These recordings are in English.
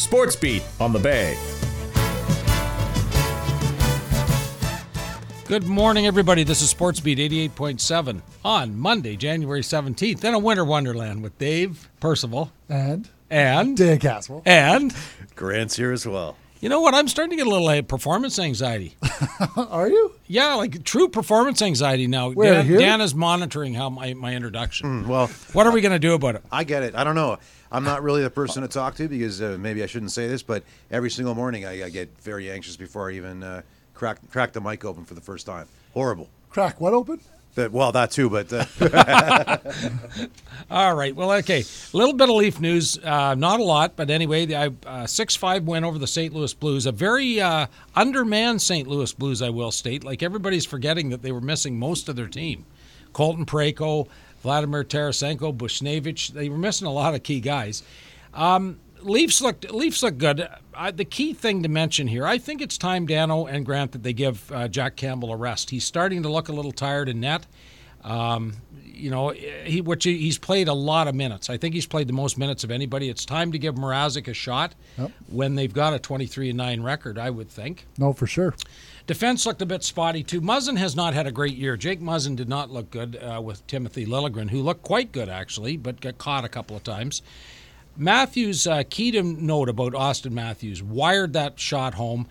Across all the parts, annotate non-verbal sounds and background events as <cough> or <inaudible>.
Sports Beat on the Bay. Good morning, everybody. This is Sports Beat 88.7 on Monday, January 17th, in a winter wonderland with Dave Percival And and Dan Caswell. and Grant's here as well. you know what? I'm starting to get a little uh, performance anxiety. <laughs> Are you? Yeah, like true performance anxiety now. Where, Dan, here? Dan is monitoring how my, my introduction. Well, What are we going to do about it? I get it. I don't know. I'm not really the person to talk to because uh, maybe I shouldn't say this, but every single morning I, I get very anxious before I even uh, crack crack the mic open for the first time. Horrible. Crack what open? That well, that too, but uh, <laughs> All right. Well, okay. A little bit of Leaf news. Uh, not a lot, but anyway, the uh, six five win over the St. Louis Blues. A very uh, undermanned St. Louis Blues, I will state. Like everybody's forgetting that they were missing most of their team. Colton Parayko, Vladimir Tarasenko, Buchnevich. They were missing a lot of key guys. Um, Leafs looked Leafs look good. I, the key thing to mention here, I think it's time, Dano and Grant, that they give uh, Jack Campbell a rest. He's starting to look a little tired in net. Um, you know, he which he, he's played a lot of minutes. I think he's played the most minutes of anybody. It's time to give Mrazek a shot Yep. when they've got a 23 and 9 record, I would think. No, for sure. Defense looked a bit spotty too. Muzzin has not had a great year. Jake Muzzin did not look good uh, with Timothy Liljegren, who looked quite good actually, but got caught a couple of times. Matthews, uh, key to note about Austin Matthews, wired that shot home.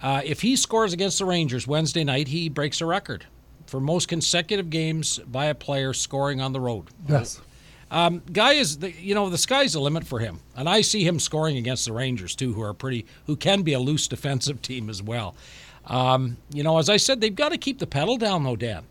Uh, if he scores against the Rangers Wednesday night, he breaks a record for most consecutive games by a player scoring on the road. Yes. Um, guy is, the, you know, the sky's the limit for him, and I see him scoring against the Rangers too, who are pretty, who can be a loose defensive <laughs> team as well. Um, you know, as I said, they've got to keep the pedal down, though, Dan.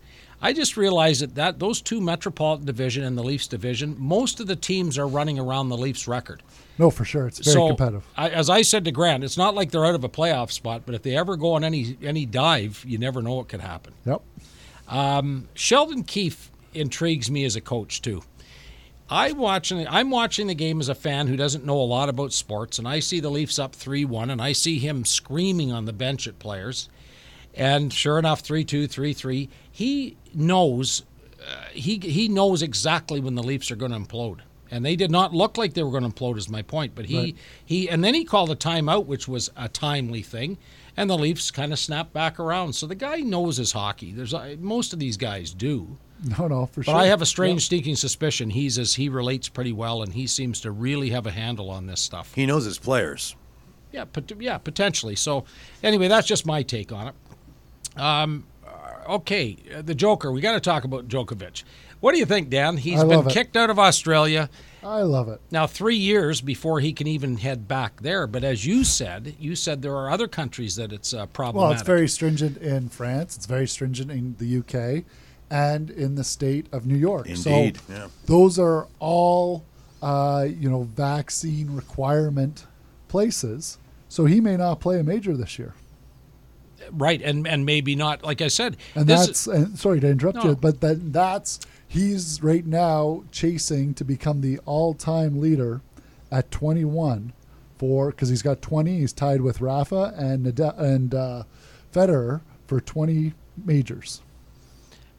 I just realized that, that those two Metropolitan Division and the Leafs Division, most of the teams are running around the Leafs record. No, for sure. It's very so, competitive. I, as I said to Grant, it's not like they're out of a playoff spot, but if they ever go on any any dive, you never know what could happen. Yep. Sheldon Keefe intrigues me as a coach too. I watching I'm watching the game as a fan who doesn't know a lot about sports, and I see the Leafs up three one, and I see him screaming on the bench at players, and sure enough, three two, three three. He knows uh, he he knows exactly when the Leafs are going to implode. And they did not look like they were going to implode, is my point. But he, Right. he, and then he called a timeout, which was a timely thing, and the Leafs kind of snapped back around. So the guy knows his hockey. There's uh, most of these guys do. No, no, for But sure. I have a strange sneaking suspicion he's as he relates pretty well, and he seems to really have a handle on this stuff. he knows his players. Yeah, pot- yeah, potentially. So, anyway, that's just my take on it. Um, uh, okay, uh, the Joker. We got to talk about Djokovic. What do you think, Dan? He's I been love it. kicked out of Australia I love it. now three years before he can even head back there. But as you said, you said there are other countries that it's uh, problematic. Well, it's very stringent in France. It's very stringent in the UK, and in the state of New York. Indeed, So yeah. those are all, uh, you know, vaccine requirement places. So he may not play a major this year. right, and and maybe not. Like I said, And this that's and sorry to interrupt No. you, but then that's he's right now chasing to become the all-time leader at 21 for because he's got 20. He's tied with Rafa and Nadal, and uh, Federer for 20 majors.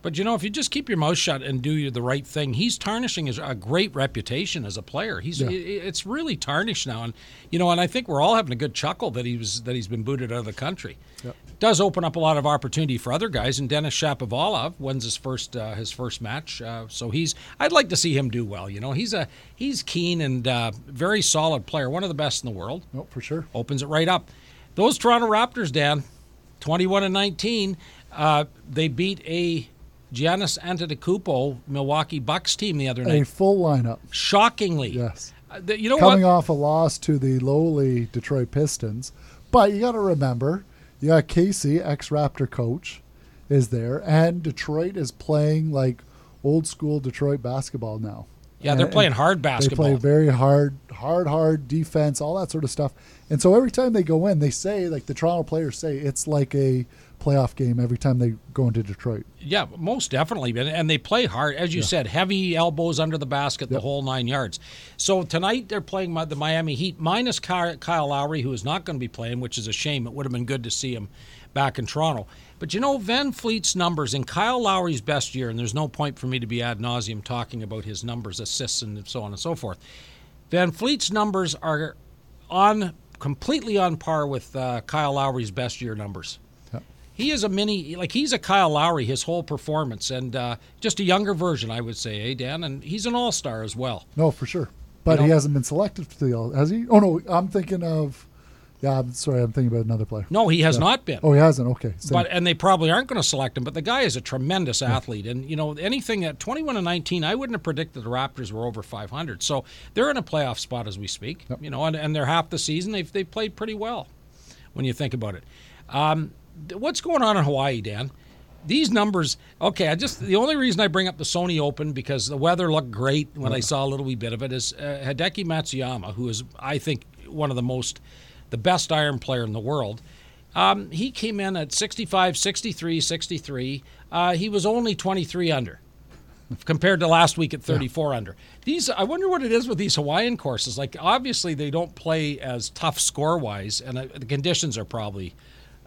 But you know, if you just keep your mouth shut and do the right thing, he's tarnishing his a great reputation as a player. He's Yeah. it's really tarnished now, and you know, and I think we're all having a good chuckle that he was that he's been booted out of the country. Yep. Does open up a lot of opportunity for other guys, and Denis Shapovalov wins his first uh, his first match, uh, so he's I'd like to see him do well. You know, he's a he's keen and uh, very solid player, one of the best in the world No, for sure. opens it right up. Those Toronto Raptors, Dan, 21 and 19, uh, they beat a Giannis Antetokounmpo Milwaukee Bucks team the other night. A full lineup. Shockingly. Yes. Uh, the- you know Coming what? off a loss to the lowly Detroit Pistons. But you got to remember, you got Casey, ex Raptor coach, is there, and Detroit is playing like old school Detroit basketball now. Yeah, they're And- playing hard basketball. They play very hard, hard, hard defense, all that sort of stuff. And so every time they go in, they say, like the Toronto players say, it's like a playoff game every time they go into Detroit. Yeah, most definitely. And- And they play hard, as you said, heavy elbows under the basket, the whole nine yards. So tonight they're playing the Miami Heat minus Kyle Lowry, who is not going to be playing, which is a shame. It would have been good to see him back in Toronto. But you know, VanVleet's numbers in Kyle Lowry's best year, and there's no point for me to be ad nauseum talking about his numbers, assists, and so on and so forth. VanVleet's numbers are on completely on par with uh, Kyle Lowry's best year numbers. He is a mini, like he's a Kyle Lowry, his whole performance, and uh, just a younger version, I would say, eh, Dan? And he's an all star as well. No, for sure. But You he hasn't been selected for the all. Has he? Oh no, I'm thinking of. Yeah, I'm sorry. I'm thinking about another player. No, he has Yeah. not been. Oh, he hasn't. Okay. Same. But and they probably aren't going to select him. But the guy is a tremendous athlete, and you know anything at 21 and 19, I wouldn't have predicted the Raptors were over 500. So they're in a playoff spot as we speak. Yep. You know, and, and they're half the season. They've they played pretty well, when you think about it. Um, what's going on in Hawaii, Dan? These numbers, okay. I just the only reason I bring up the Sony Open because the weather looked great when I saw a little wee bit of it is uh, Hideki Matsuyama, who is I think one of the most, the best iron player in the world. Um, he came in at 65, 63, 63. Uh, he was only 23 under compared to last week at 34 under. These, I wonder what it is with these Hawaiian courses. Like, obviously, they don't play as tough score wise, and uh, the conditions are probably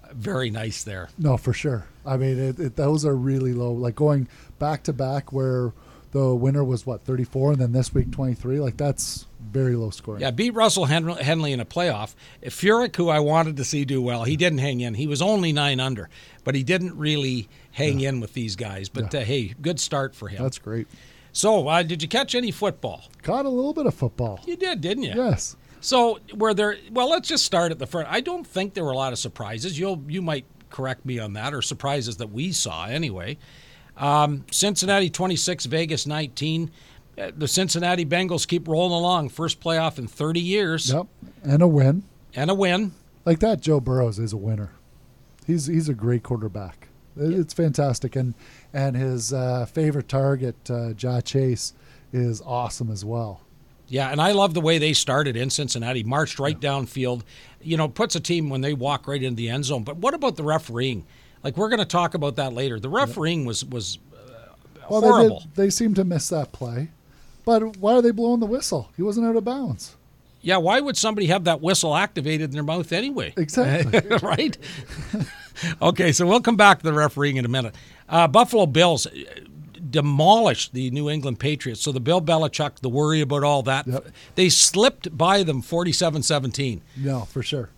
uh, very nice there. no, for sure. I mean, it, it, those are really low. Like going back to back, where the winner was what 34, and then this week 23. Like that's very low scoring. Yeah, beat Russell Hen- Henley in a playoff. Furyk, who I wanted to see do well, he didn't hang in. He was only nine under, but he didn't really hang in with these guys. But uh, hey, good start for him. That's great. so, uh, did you catch any football? Caught a little bit of football. You did, didn't you? Yes. So were there? Well, let's just start at the front. I don't think there were a lot of surprises. You'll you might correct me on that, or surprises that we saw anyway. Um, Cincinnati 26, Vegas 19. Uh, The Cincinnati Bengals keep rolling along. First playoff in 30 years, Yep. And a win. and a win. Like that, Joe Burrows is a winner. He's he's a great quarterback. It- It's fantastic, and and his uh, favorite target, uh, Ja Chase, is awesome as well. Yeah, and I love the way they started in Cincinnati. Marched right downfield. You know, puts a team when they walk right into the end zone. But what about the refereeing? Like we're going to talk about that later. The refereeing was was uh, Well, horrible. they did, they seem to miss that play, but why are they blowing the whistle? He wasn't out of bounds. Yeah, why would somebody have that whistle activated in their mouth anyway? Exactly. <laughs> right? <laughs> okay, so we'll come back to the refereeing in a minute. Uh, Buffalo Bills uh, demolished the New England Patriots. So the Bill Belichick, the worry about all that, Yep. they slipped by them 47 17. No, for sure.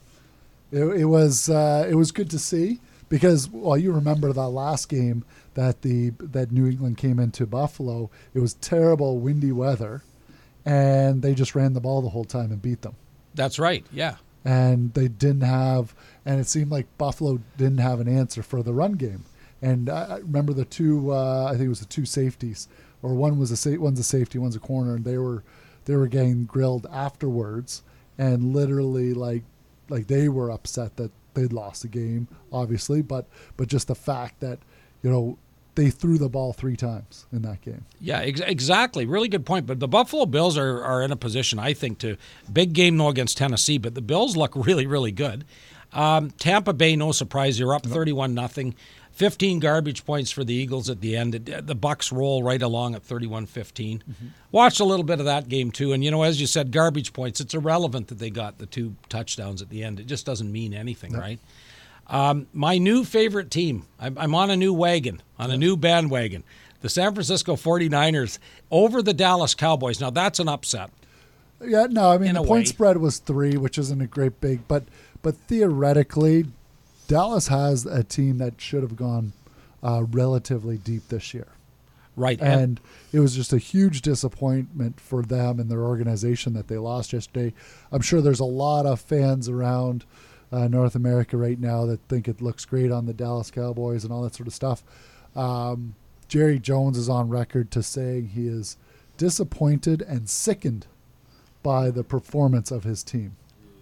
It, it was uh, it was good to see because well, you remember that last game that the that New England came into Buffalo. It was terrible, windy weather, and they just ran the ball the whole time and beat them. That's right, yeah. And they didn't have, and it seemed like Buffalo didn't have an answer for the run game. And I I remember the two, uh, I think it was the two safeties, or one was a sa- one's a safety, one's a corner, and they were they were getting grilled afterwards, and literally like like they were upset that they'd lost the game, obviously, but but just the fact that you know they threw the ball three times in that game. Yeah, ex- exactly. Really good point. But the Buffalo Bills are, are in a position, I think, to big game no against Tennessee, but the Bills look really, really good. Um, Tampa Bay, no surprise, you're up thirty-one nothing. Fifteen garbage points for the Eagles at the end. The Bucs roll right along at 31-15. Watched a little bit of that game too, and you know, as you said, garbage points. It's irrelevant that they got the two touchdowns at the end. It just doesn't mean anything, right? Um, my new favorite team. I'm, I'm on a new wagon, on a new bandwagon. The San Francisco 49ers over the Dallas Cowboys. Now, that's an upset. Yeah, no, I mean the point way. spread was three, which isn't a great big, but but theoretically, Dallas has a team that should have gone uh, relatively deep this year, Right. and it was just a huge disappointment for them and their organization that they lost yesterday. I'm sure there's a lot of fans around uh, North America right now that think it looks great on the Dallas Cowboys and all that sort of stuff. Um, Jerry Jones is on record to saying he is disappointed and sickened by the performance of his team.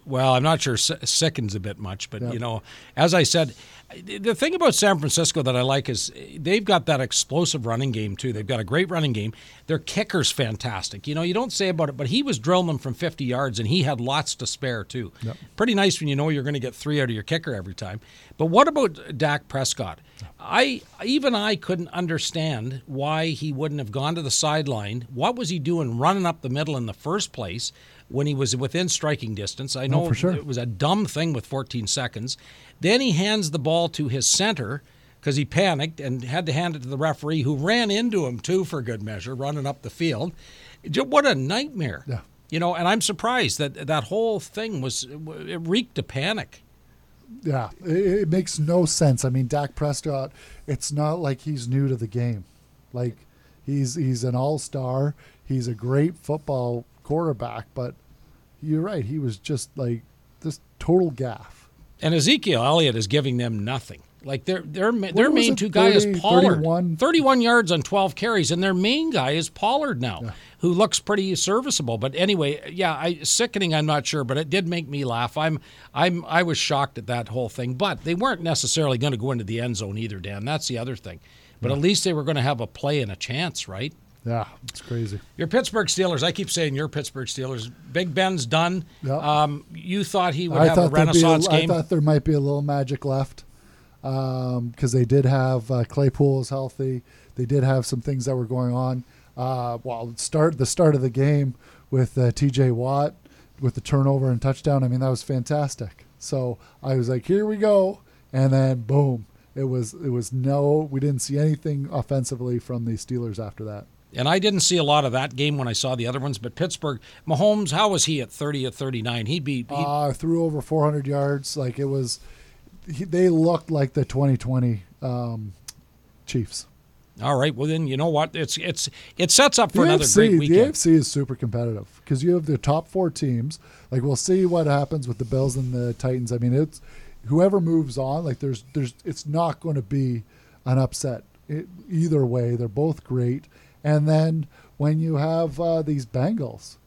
Well, I'm not sure sickens a bit much, but Yeah. you know, as I said, the thing about San Francisco that I like is they've got that explosive running game too. They've got a great running game. Their kicker's fantastic. You know, you don't say about it, but he was drilling them from 50 yards, and he had lots to spare too. Yep. Pretty nice when you know you're going to get three out of your kicker every time. But what about Dak Prescott? I even I couldn't understand why he wouldn't have gone to the sideline. What was he doing running up the middle in the first place when he was within striking distance? I oh, know for sure. it was a dumb thing with 14 seconds. Then he hands the ball to his center because he panicked and had to hand it to the referee, who ran into him too for good measure, running up the field. What a nightmare! Yeah. You know, and I'm surprised that that whole thing was it reeked of panic. Yeah, it, it makes no sense. I mean, Dak Prescott. It's not like he's new to the game. Like he's he's an all star. He's a great football quarterback, but you're right. He was just like this total gaffe. And Ezekiel Elliott is giving them nothing. Like their their their main two guy is Pollard, 31? 31 yards on 12 carries, and their main guy is Pollard now, who looks pretty serviceable. But anyway, yeah, I, sickening. I'm not sure, but it did make me laugh. I'm I'm I was shocked at that whole thing. But they weren't necessarily going to go into the end zone either, Dan. That's the other thing. But at least they were going to have a play and a chance, right? Yeah, it's crazy. Your Pittsburgh Steelers. I keep saying your Pittsburgh Steelers. Big Ben's done. Yeah. Um, you thought he would I have a be a, renaissance I thought there might be a little magic left because they did have uh, Claypool is healthy. They did have some things that were going on. Uh, well, start the start of the game with uh, T.J. Watt with the turnover and touchdown. I mean, that was fantastic. So I was like, here we go, and then boom, it was it was no. We didn't see anything offensively from the Steelers after that. And I didn't see a lot of that game when I saw the other ones. But Pittsburgh, Mahomes, how was he at 30 at 39? He'd be. He'd, Uh, threw over 400 yards. Like it was, he, they looked like the 2020 um, Chiefs. all right. Well, then you know what? It's it's it sets up The for another AFC, great the. AFC is super competitive because you have the top four teams. Like we'll see what happens with the Bills and the Titans. I mean, it's whoever moves on. Like there's there's it's not going to be an upset it, either way. They're both great. And then when you have uh, these Bengals,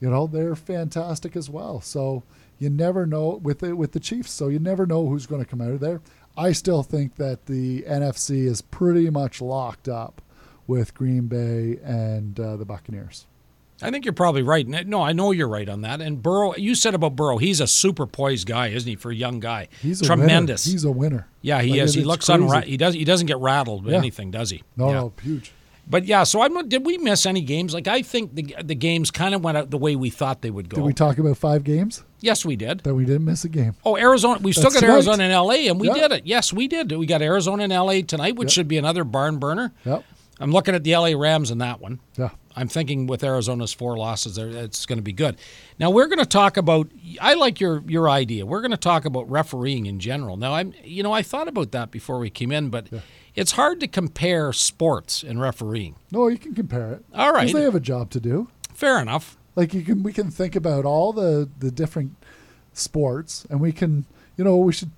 you know they're fantastic as well. So you never know with the, with the Chiefs. So you never know who's going to come out of there. I still think that the NFC is pretty much locked up with Green Bay and uh, the Buccaneers. I think you're probably right. No, I know you're right on that. And Burrow, you said about Burrow, he's a super poised guy, isn't he? For a young guy, He's a tremendous. Winner. He's a winner. yeah, he Like, is. He looks unra- He does. He doesn't get rattled with Yeah. anything, does he? No, Yeah. no, huge. But yeah, so I'm. Did we miss any games? Like I think the the games kind of went out the way we thought they would go. Did we talk about five games yes, we did. that we didn't miss a game? Oh, Arizona. We still got tonight. Arizona and LA, and we Yeah. did it. Yes, we did. We got Arizona and LA tonight, which Yep. should be another barn burner. Yep. I'm looking at the LA Rams in that one. Yeah. I'm thinking with Arizona's four losses, there it's going to be good. Now we're going to talk about. I like your your idea. We're going to talk about refereeing in general. Now I'm, you know, I thought about that before we came in, but it's hard to compare sports and refereeing. No, you can compare it. All right, they have a job to do. Fair enough. Like you can, we can think about all the the different sports, and we can, you know, we should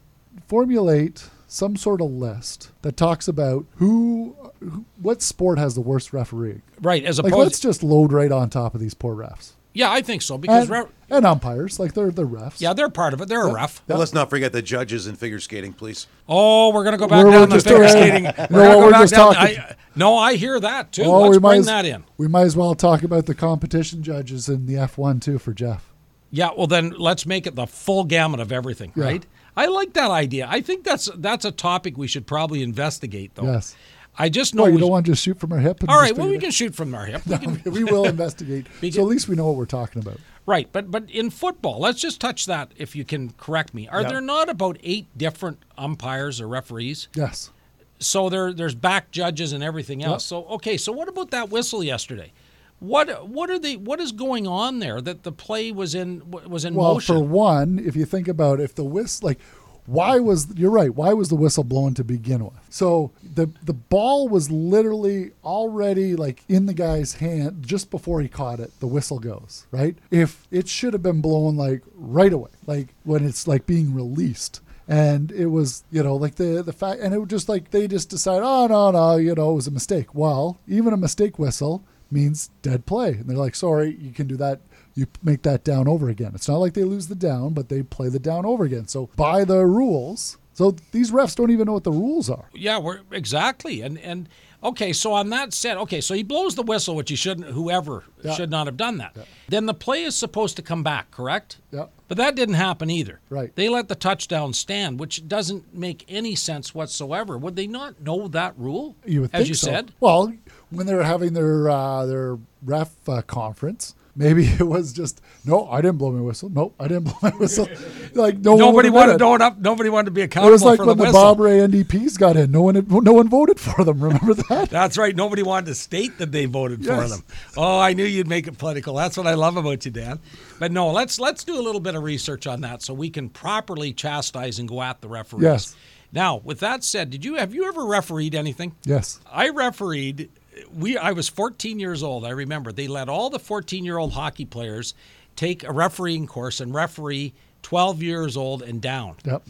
formulate some sort of list that talks about who, who what sport has the worst referee. Right. As Like, opposed, let's just load right on top of these poor refs yeah, I think so because and, re- and umpires. Like they're the refs. yeah, they're part of it. They're a ref. Well, let's not forget the judges in figure skating, please. Oh, we're going to go back We're- down we're the figure around- skating. You <laughs> We're know gonna what, go we're back just down. talking- I, no, I hear that too. Oh, Let's we might bring as- that in. We might as well talk about the competition judges in the F1 too for Jeff. Yeah, well then let's make it the full gamut of everything, Yeah. right? I like that idea. I think that's that's a topic we should probably investigate though. Yes. I just know No, you we don't want to just shoot from our hip. And All well we can shoot from our hip. <laughs> We can, we will investigate. <laughs> Because- so at least we know what we're talking about. right, but but in football, let's just touch that if you can correct me. Are Yeah. there not about 8 different umpires or referees? Yes. So there there's back judges and everything else. So okay, so what about that whistle yesterday? What what are they what is going on there that the play was in was in Well, motion? for one, if you think about if the whistle, like, why was you're right? Why was the whistle blown to begin with? So the the ball was literally already like in the guy's hand just before he caught it. The whistle goes right. If it should have been blown like right away, like when it's like being released. And it was, you know, like the the fact, and it was just like they just decide oh no, no, you know, it was a mistake. Well, even a mistake whistle means dead play, and they're like, sorry, you can do that you make that down over again. It's not like they lose the down, but they play the down over again. So by the rules, so these refs don't even know what the rules are. Yeah, we're exactly. And and okay, so on that set, okay, so he blows the whistle, which he shouldn't whoever Yeah. should not have done that. Then the play is supposed to come back, correct? Yeah. But that didn't happen either. Right. They let the touchdown stand, which doesn't make any sense whatsoever. Would they not know that rule? You would as think you so. said. Well, when they're having their uh, their ref uh, conference, Maybe it was just no, I didn't blow my whistle. Nope, I didn't <laughs> blow my whistle. Like no Nobody wanted own up. Nobody wanted to be It was like when the the. Bob Rae NDPs got in. No one, no one voted for them. <laughs> Remember that? That's right. Nobody wanted to state that they voted for them. Oh, I knew you'd make it political. That's what I love about you, Dan. But no, let's let's do a little bit of research on that so we can properly chastise and go at the referees. Yes. Now, with that said, did you have you ever refereed anything? Yes. I refereed. We I was 14 years old. I remember they let all the 14 year old hockey players take a refereeing course and referee 12 years old and down. Yep.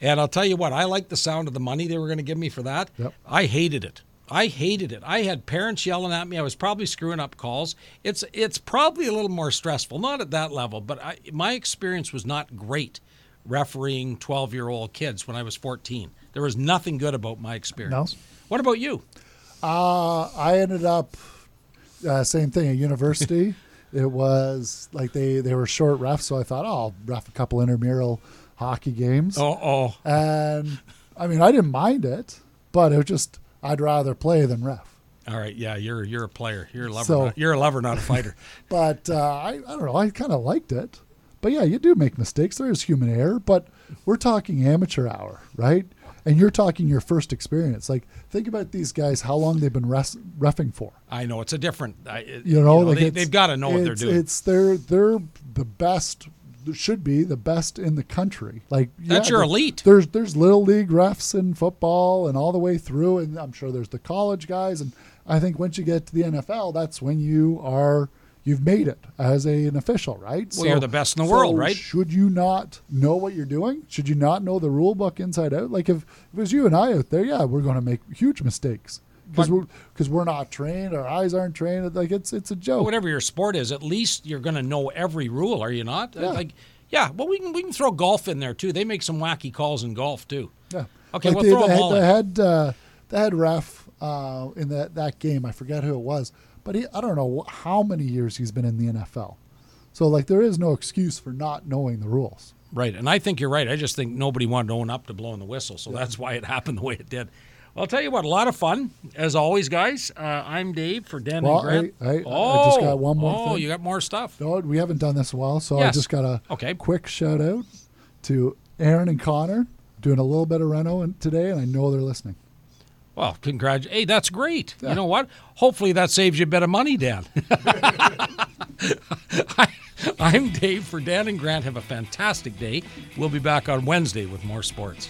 And I'll tell you what, I liked the sound of the money they were going to give me for that. Yep. I hated it. I hated it. I had parents yelling at me. I was probably screwing up calls. It's it's probably a little more stressful, not at that level, but I, my experience was not great refereeing 12 year old kids when I was 14. There was nothing good about my experience. No. What about you? Uh, I ended up uh, same thing at university. <laughs> it was like they they were short refs, so I thought, oh, I'll ref a couple intramural hockey games. Oh, oh. And I mean, I didn't mind it, but it was just I'd rather play than ref. All right. Yeah, you're you're a player. You're a lover. So- not, you're a lover, not a fighter. <laughs> But uh, I, I don't know. I kind of liked it. But yeah, you do make mistakes. There is human error, but we're talking amateur hour, right? And you're talking your first experience. Like, think about these guys, how long they've been refing for. I know it's a different. I, it- You know, like they, they've got to know what they're doing. It's they're they're the best. Should be the best in the country. Like That's your elite. There's there's little league refs in football and all the way through, and I'm sure there's the college guys. And I think once you get to the NFL, that's when you are you've made it as a, an official, right? Well, you're the best in the world, right? Should you not know what you're doing? Should you not know the rule book inside out? Like if, if it was you and I out there, yeah, we're going to make huge mistakes because we're because we're not trained, our eyes aren't trained. Like it's it's a joke. whatever your sport is, at least you're going to know every rule, are you not? Yeah. Like, yeah. Well, we can we can throw golf in there too. They make some wacky calls in golf too. Yeah. Okay, Like we'll they, throw they them had, all they in. had uh, they had ref uh, in that that game. I forget who it was, but he, I don't know how many years he's been in the NFL. So like there is no excuse for not knowing the rules. Right, and I think you're right. I just think nobody wanted to own up to blowing the whistle, so that's why it <laughs> happened the way it did. Well, I'll tell you what, a lot of fun as always, guys. Uh, I'm Dave for Dan Well, and Grant. I- I- I just got one more Oh, thing. you got more stuff. No, we haven't done this in a while, so I just got a Okay. quick shout out to Aaron and Connor doing a little bit of reno today, and I know they're listening. Well, congratulations. Hey, that's great. Yeah. You know what? Hopefully that saves you a bit of money, Dan. <laughs> I, I'm Dave for Dan and Grant. Have a fantastic day. We'll be back on Wednesday with more sports.